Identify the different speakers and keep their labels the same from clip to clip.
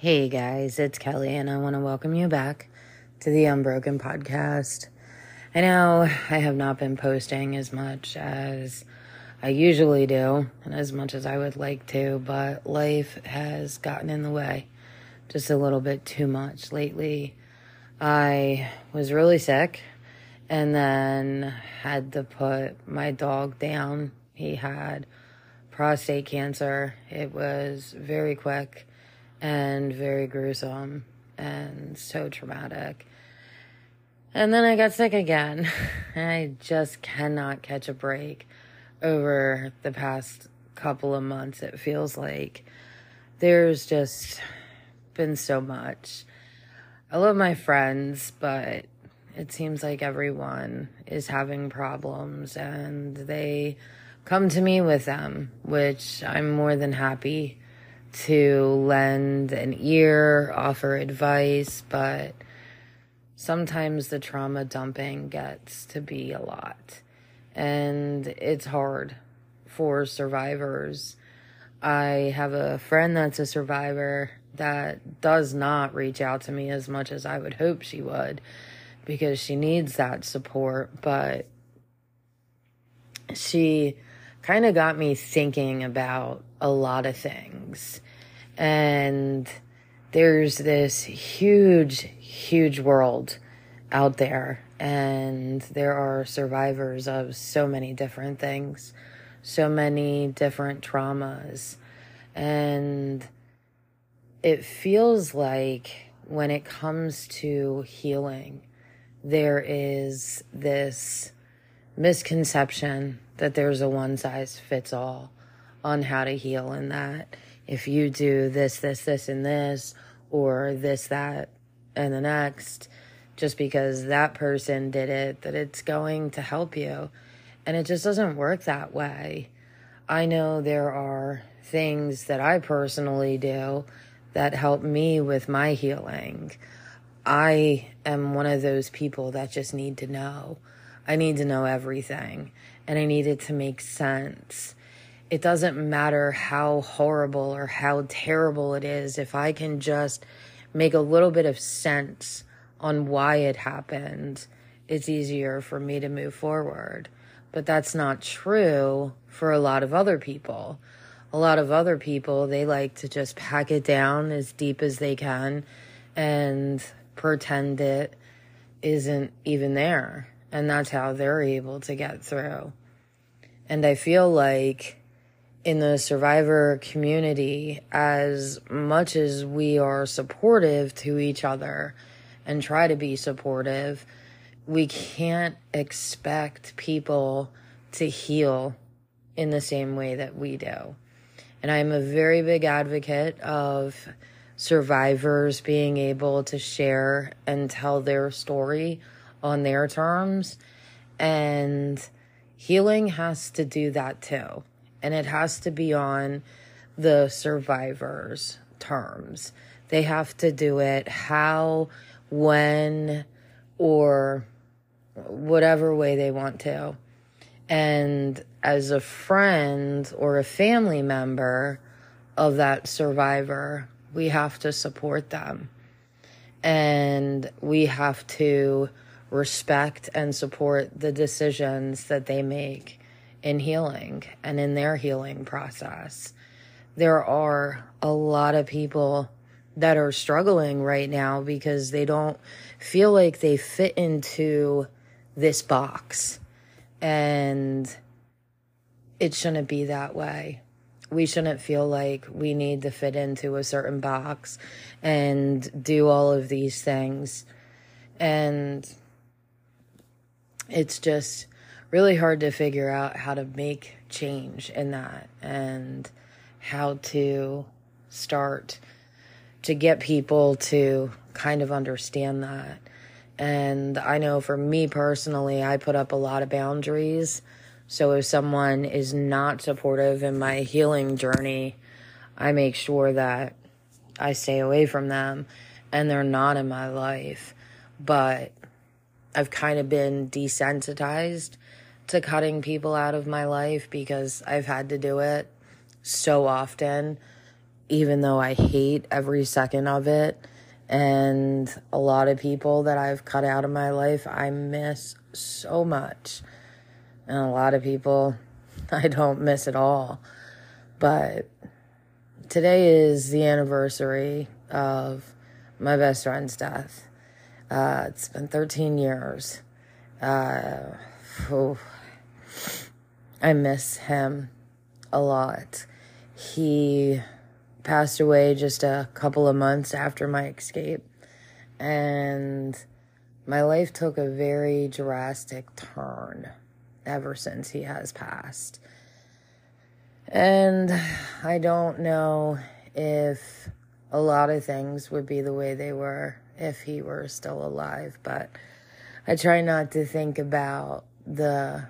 Speaker 1: Hey guys, it's Kelly, and I want to welcome you back to the Unbroken Podcast. I know I have not been posting as much as I usually do, and as much as I would like to, but life has gotten in the way just a little bit too much lately. I was really sick and then had to put my dog down. He had prostate cancer. It was very quick and very gruesome and so traumatic. And then I got sick again. I just cannot catch a break over the past couple of months. It feels like there's just been so much. I love my friends, but it seems like everyone is having problems and they come to me with them, which I'm more than happy to lend an ear, offer advice, but sometimes the trauma dumping gets to be a lot. And it's hard for survivors. I have a friend that's a survivor that does not reach out to me as much as I would hope she would because she needs that support, but she kind of got me thinking about a lot of things. And there's this huge, huge world out there, and there are survivors of so many different things, so many different traumas. And it feels like when it comes to healing, there is this misconception that there's a one size fits all on how to heal, and that if you do this, this, this, and this, or this, that, and the next, just because that person did it, that it's going to help you. And it just doesn't work that way. I know there are things that I personally do that help me with my healing. I am one of those people that just need to know. I need to know everything and I need it to make sense. It doesn't matter how horrible or how terrible it is if I can just make a little bit of sense on why it happened. It's easier for me to move forward. But that's not true for a lot of other people. A lot of other people, they like to just pack it down as deep as they can and pretend it isn't even there. And that's how they're able to get through. And I feel like in the survivor community, as much as we are supportive to each other and try to be supportive, we can't expect people to heal in the same way that we do. And I'm a very big advocate of survivors being able to share and tell their story on their terms. And healing has to do that too. And it has to be on the survivor's terms. They have to do it how, when, or whatever way they want to. And as a friend or a family member of that survivor, we have to support them. And we have to respect and support the decisions that they make in healing and in their healing process. There are a lot of people that are struggling right now because they don't feel like they fit into this box. And it shouldn't be that way we shouldn't feel like we need to fit into a certain box and do all of these things. And it's just really hard to figure out how to make change in that and how to start to get people to kind of understand that. And I know for me personally, I put up a lot of boundaries so if someone is not supportive in my healing journey, I make sure that I stay away from them and they're not in my life. But I've kind of been desensitized to cutting people out of my life because I've had to do it so often even though I hate every second of it. And a lot of people that I've cut out of my life, I miss so much. And a lot of people I don't miss at all. But today is the anniversary of my best friend's death. Uh, it's been 13 years. Uh, I miss him a lot. He passed away just a couple of months after my escape, and my life took a very drastic turn ever since he has passed. And I don't know if a lot of things would be the way they were if he were still alive, but I try not to think about the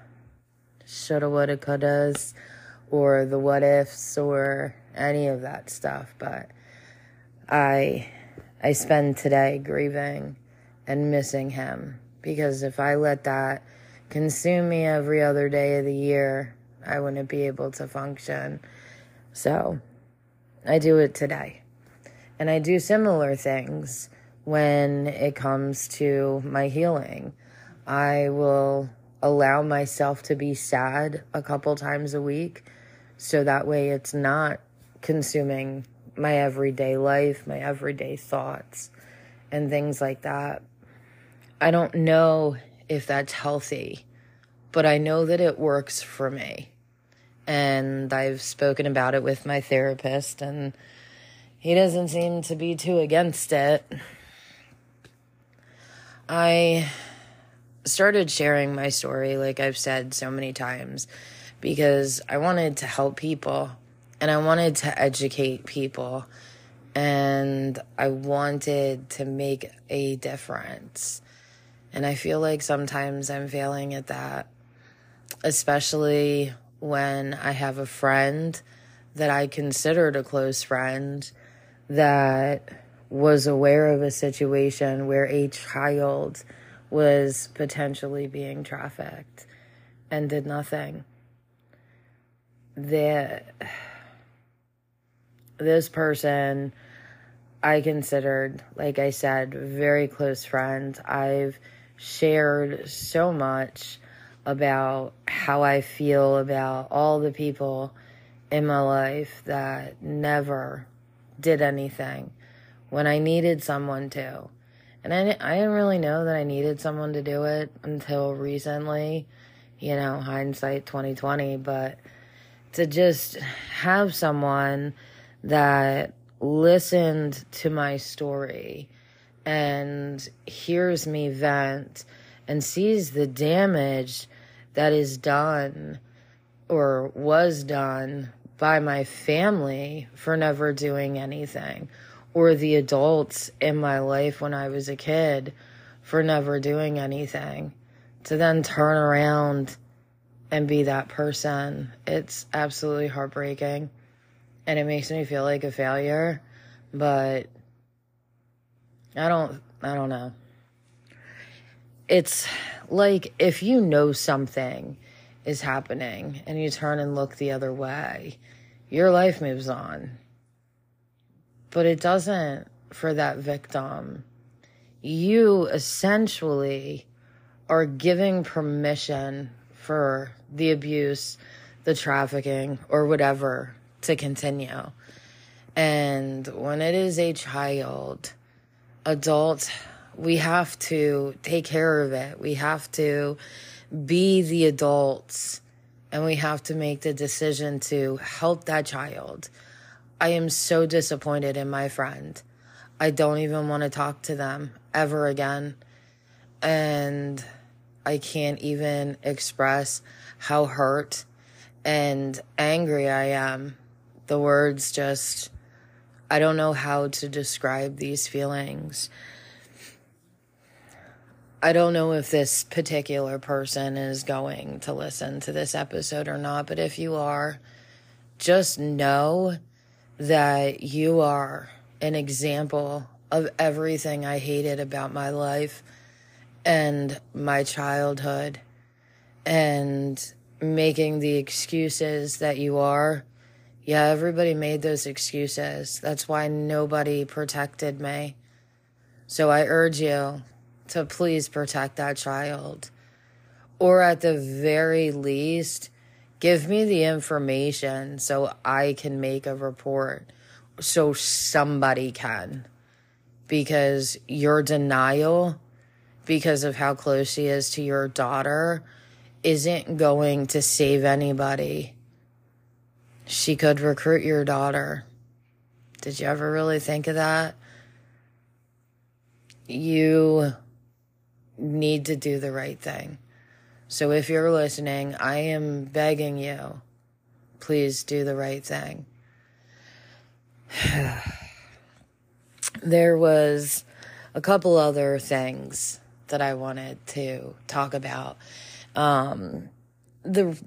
Speaker 1: shoulda, woulda, couldas or the what ifs or any of that stuff, but I I spend today grieving and missing him because if I let that consume me every other day of the year, I wouldn't be able to function. So, I do it today. And I do similar things when it comes to my healing. I will allow myself to be sad a couple times a week so that way it's not consuming my everyday life, my everyday thoughts, and things like that. I don't know if that's healthy, but I know that it works for me. And I've spoken about it with my therapist, and he doesn't seem to be too against it. I started sharing my story, like I've said so many times, because I wanted to help people and I wanted to educate people and I wanted to make a difference. And I feel like sometimes I'm failing at that, especially when I have a friend that I considered a close friend that was aware of a situation where a child was potentially being trafficked and did nothing. That this person I considered, like I said, very close friend. I've shared so much about how I feel about all the people in my life that never did anything when I needed someone to. And I, I didn't really know that I needed someone to do it until recently, you know, hindsight 2020, but to just have someone that listened to my story and hears me vent and sees the damage that is done or was done by my family for never doing anything or the adults in my life when I was a kid for never doing anything to then turn around and be that person. It's absolutely heartbreaking and it makes me feel like a failure, but I don't I don't know. It's like if you know something is happening and you turn and look the other way, your life moves on. But it doesn't for that victim. You essentially are giving permission for the abuse, the trafficking, or whatever to continue. And when it is a child, adult, we have to take care of it. We have to be the adults and we have to make the decision to help that child I am so disappointed in my friend. I don't even want to talk to them ever again. And I can't even express how hurt and angry I am. The words just, I don't know how to describe these feelings. I don't know if this particular person is going to listen to this episode or not, but if you are, just know that you are an example of everything I hated about my life and my childhood and making the excuses that you are, Yeah, everybody made those excuses. That's why nobody protected me. So I urge you to please protect that child. Or at the very least, give me the information so I can make a report so somebody can. Because your denial, because of how close she is to your daughter, isn't going to save anybody. She could recruit your daughter. Did you ever really think of that? You need to do the right thing. So if you're listening, I am begging you, please do the right thing. there was a couple other things that I wanted to talk about. Um, the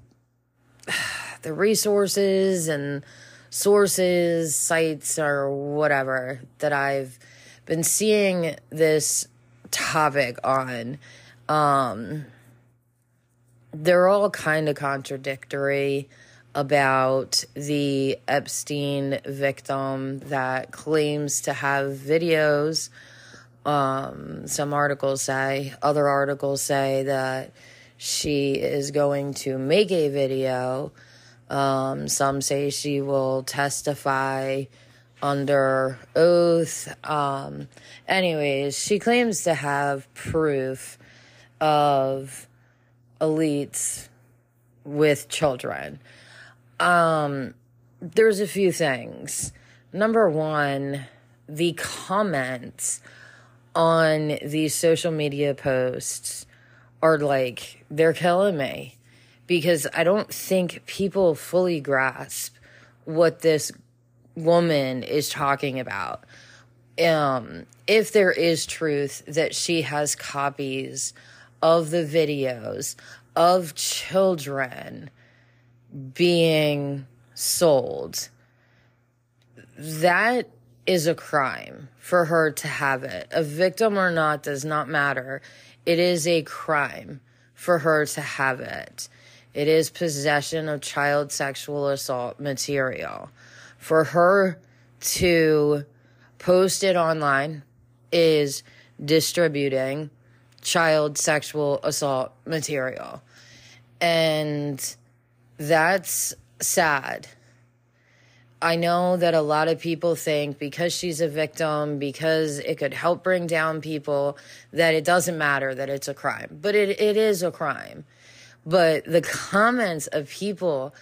Speaker 1: the resources and sources, sites, or whatever that I've been seeing this topic on. Um, they're all kind of contradictory about the Epstein victim that claims to have videos. Um, some articles say, other articles say that she is going to make a video. Um, some say she will testify under oath. Um, anyways, she claims to have proof of elites with children. Um, there's a few things. Number one, the comments on these social media posts are like, they're killing me because I don't think people fully grasp what this woman is talking about. Um, if there is truth that she has copies of the videos of children being sold, that is a crime for her to have it. A victim or not does not matter. It is a crime for her to have it. It is possession of child sexual assault material. For her to post it online is distributing child sexual assault material. And that's sad. I know that a lot of people think because she's a victim, because it could help bring down people, that it doesn't matter that it's a crime. But it, it is a crime. But the comments of people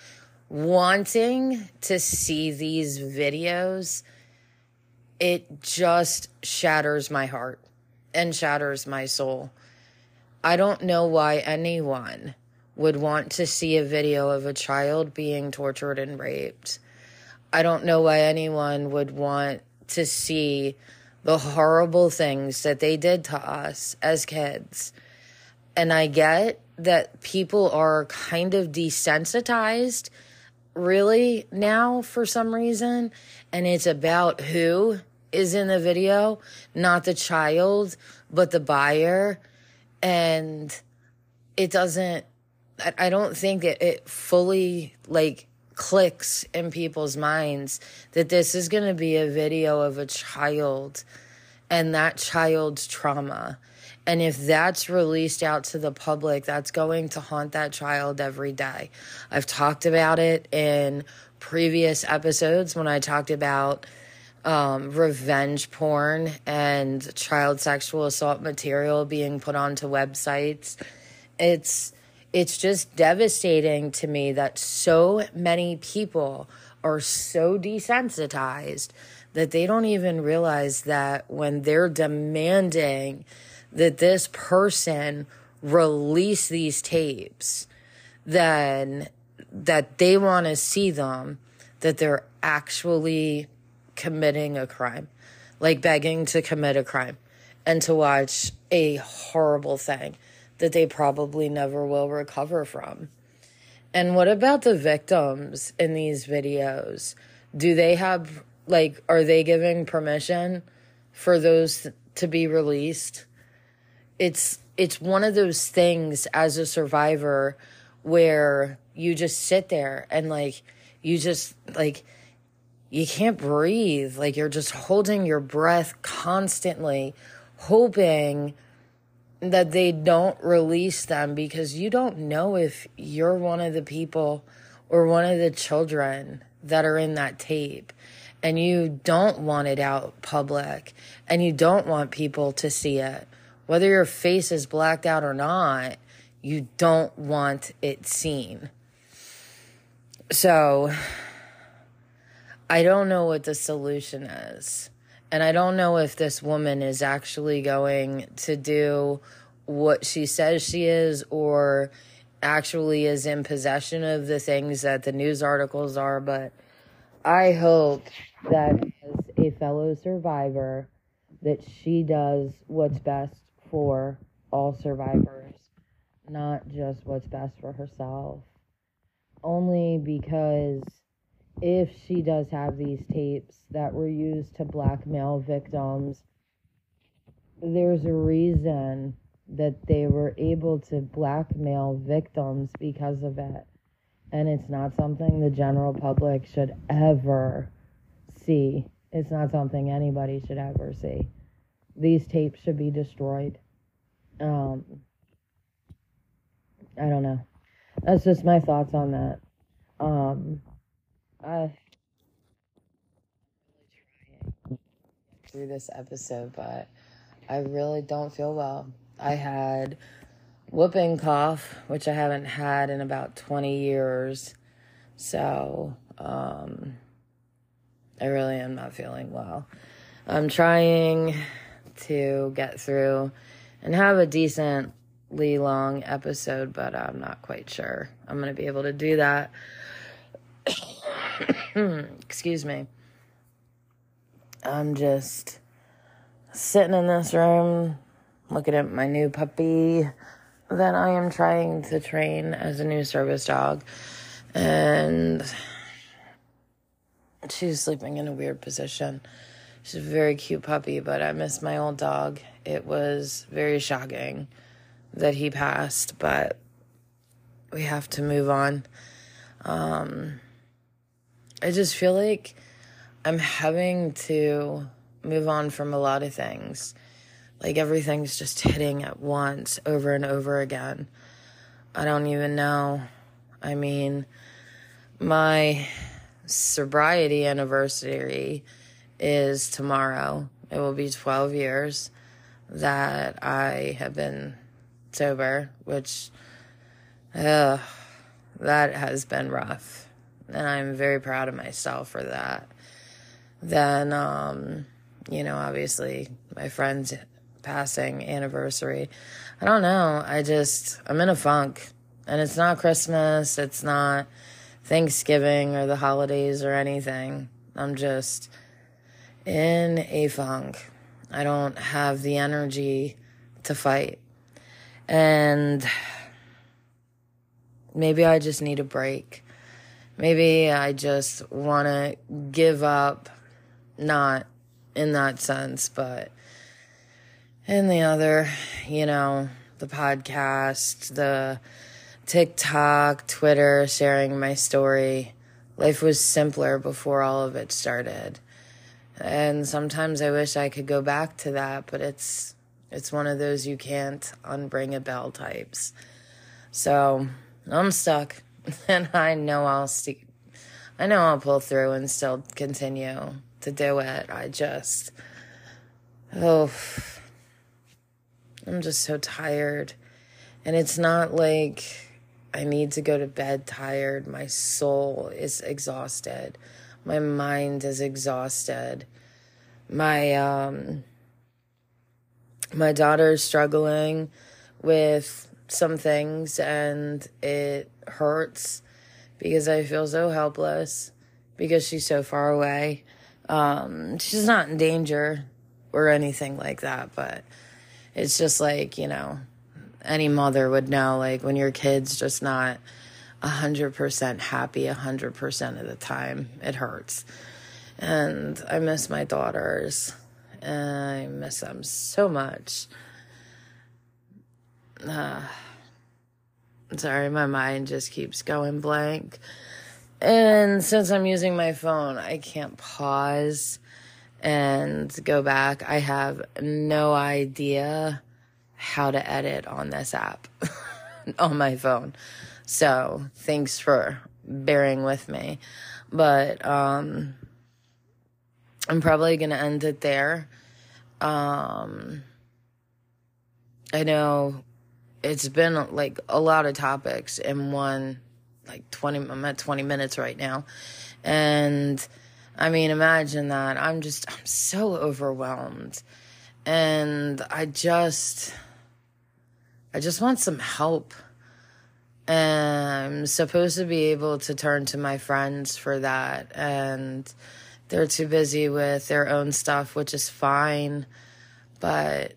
Speaker 1: wanting to see these videos, it just shatters my heart and shatters my soul. I don't know why anyone would want to see a video of a child being tortured and raped. I don't know why anyone would want to see the horrible things that they did to us as kids. And I get that people are kind of desensitized really now for some reason. And it's about who is in the video, not the child, but the buyer. And it doesn't, I don't think it, it fully like clicks in people's minds that this is going to be a video of a child and that child's trauma. And if that's released out to the public, that's going to haunt that child every day. I've talked about it in previous episodes when I talked about um, revenge porn and child sexual assault material being put onto websites. It's it's just devastating to me that so many people are so desensitized that they don't even realize that when they're demanding that this person release these tapes, then that they want to see them, that they're actually committing a crime, like begging to commit a crime and to watch a horrible thing that they probably never will recover from. And what about the victims in these videos? Do they have, like, are they giving permission for those to be released? It's, it's one of those things as a survivor where you just sit there and, like, you just like you can't breathe. Like you're just holding your breath constantly, hoping that they don't release them because you don't know if you're one of the people or one of the children that are in that tape and you don't want it out public and you don't want people to see it. Whether your face is blacked out or not, you don't want it seen. So, I don't know what the solution is. And I don't know if this woman is actually going to do what she says she is or actually is in possession of the things that the news articles are. But I hope that as a fellow survivor, that she does what's best for all survivors, not just what's best for herself. Only because if she does have these tapes that were used to blackmail victims, there's a reason that they were able to blackmail victims because of it. And it's not something the general public should ever see. It's not something anybody should ever see. These tapes should be destroyed. Um, I don't know. That's just my thoughts on that. Um, Trying through this episode, but I really don't feel well. I had whooping cough, which I haven't had in about 20 years. So, um, I really am not feeling well. I'm trying to get through and have a decently long episode, but I'm not quite sure I'm going to be able to do that. Excuse me. I'm just sitting in this room looking at my new puppy that I am trying to train as a new service dog. And she's sleeping in a weird position. She's a very cute puppy, but I miss my old dog. It was very shocking that he passed, but we have to move on. Um, I just feel like I'm having to move on from a lot of things. Like everything's just hitting at once over and over again. I don't even know. I mean, my sobriety anniversary is tomorrow. It will be 12 years that I have been sober, which, uh, that has been rough and I'm very proud of myself for that. Then, um, you know, obviously my friend's passing anniversary. I don't know. I just, I'm in a funk. And it's not Christmas, it's not Thanksgiving or the holidays or anything. I'm just in a funk. I don't have the energy to fight. And maybe I just need a break. Maybe I just want to give up, not in that sense, but in the other, you know, the podcast, the TikTok, Twitter, sharing my story. Life was simpler before all of it started. And sometimes I wish I could go back to that, but it's it's one of those you can't unbring a bell types. So, I'm stuck. and I know I'll see. I know I'll pull through and still continue to do it. I just, oh, I'm just so tired. And it's not like I need to go to bed tired. My soul is exhausted. My mind is exhausted. My, um, my daughter's struggling with some things and it hurts because I feel so helpless because she's so far away. Um, she's not in danger or anything like that, but it's just like, you know, any mother would know, like when your kid's just not a hundred percent happy a hundred percent of the time, it hurts. And I miss my daughters. And I miss them so much. Uh, sorry, my mind just keeps going blank. And since I'm using my phone, I can't pause and go back. I have no idea how to edit on this app on my phone. So thanks for bearing with me. But um, I'm probably going to end it there. Um, I know it's been like a lot of topics in one, like 20, I'm at 20 minutes right now. And I mean, imagine that. I'm just, I'm so overwhelmed. And I just, I just want some help. And I'm supposed to be able to turn to my friends for that. And they're too busy with their own stuff, which is fine. But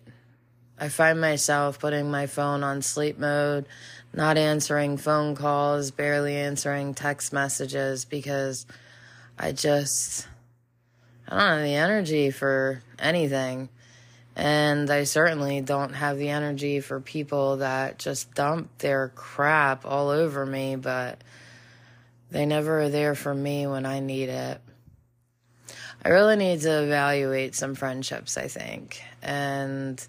Speaker 1: I find myself putting my phone on sleep mode, not answering phone calls, barely answering text messages because I just, I don't have the energy for anything. And I certainly don't have the energy for people that just dump their crap all over me, but they never are there for me when I need it. I really need to evaluate some friendships, I think. And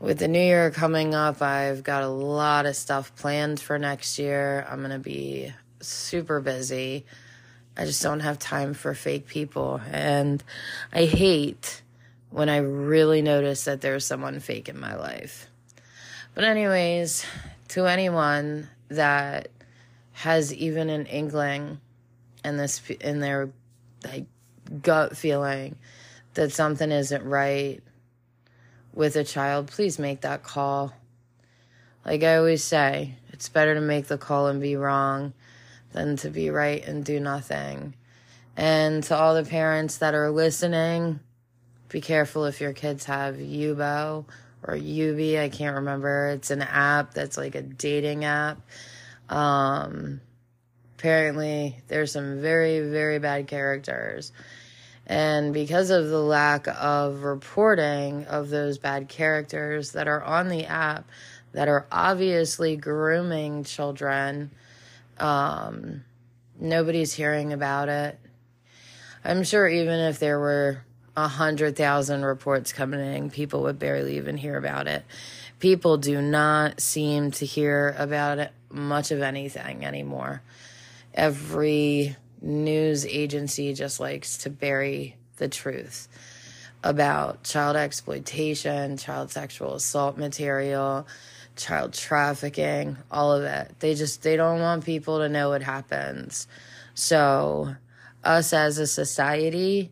Speaker 1: with the new year coming up, I've got a lot of stuff planned for next year. I'm going to be super busy. I just don't have time for fake people. And I hate when I really notice that there's someone fake in my life. But, anyways, to anyone that has even an inkling in this in their like gut feeling that something isn't right with a child, please make that call. Like I always say, it's better to make the call and be wrong than to be right and do nothing. And to all the parents that are listening, be careful if your kids have Yubo or Yubi. I can't remember. It's an app that's like a dating app. Um, apparently, there's some very, very bad characters. And because of the lack of reporting of those bad characters that are on the app that are obviously grooming children, um, nobody's hearing about it. I'm sure even if there were a hundred thousand reports coming in, people would barely even hear about it. People do not seem to hear about it much of anything anymore. Every news agency just likes to bury the truth about child exploitation, child sexual assault material, child trafficking, all of it. They just they don't want people to know what happens. So, us as a society,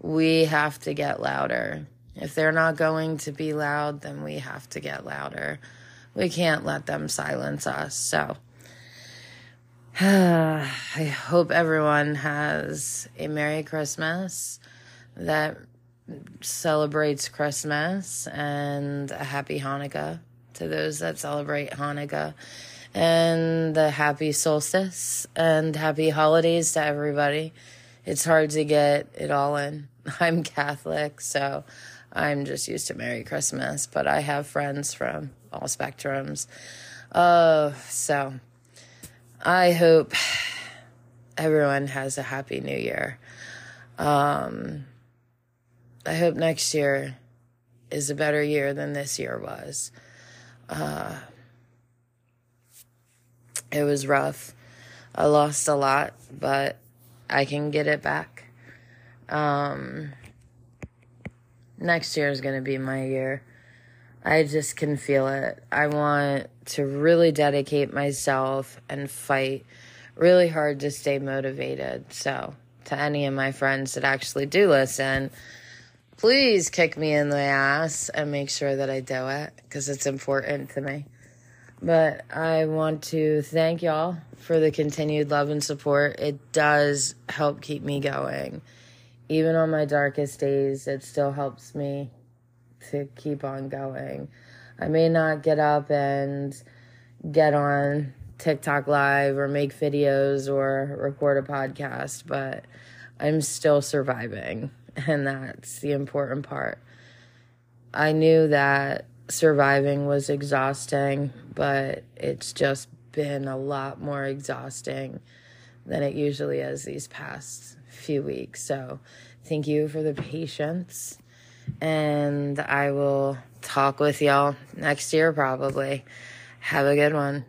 Speaker 1: we have to get louder. If they're not going to be loud, then we have to get louder. We can't let them silence us. So, I hope everyone has a Merry Christmas that celebrates Christmas and a Happy Hanukkah to those that celebrate Hanukkah and the happy solstice and happy holidays to everybody. It's hard to get it all in. I'm Catholic, so I'm just used to Merry Christmas, but I have friends from all spectrums. Uh, so I hope everyone has a happy new year. Um, I hope next year is a better year than this year was. Uh, it was rough. I lost a lot, but I can get it back. Um, next year is going to be my year. I just can feel it. I want to really dedicate myself and fight really hard to stay motivated. So, to any of my friends that actually do listen, please kick me in the ass and make sure that I do it because it's important to me. But I want to thank y'all for the continued love and support. It does help keep me going. Even on my darkest days, it still helps me to keep on going. I may not get up and get on TikTok live or make videos or record a podcast, but I'm still surviving. And that's the important part. I knew that surviving was exhausting, but it's just been a lot more exhausting than it usually is these past few weeks. So thank you for the patience. And I will talk with y'all next year probably. Have a good one.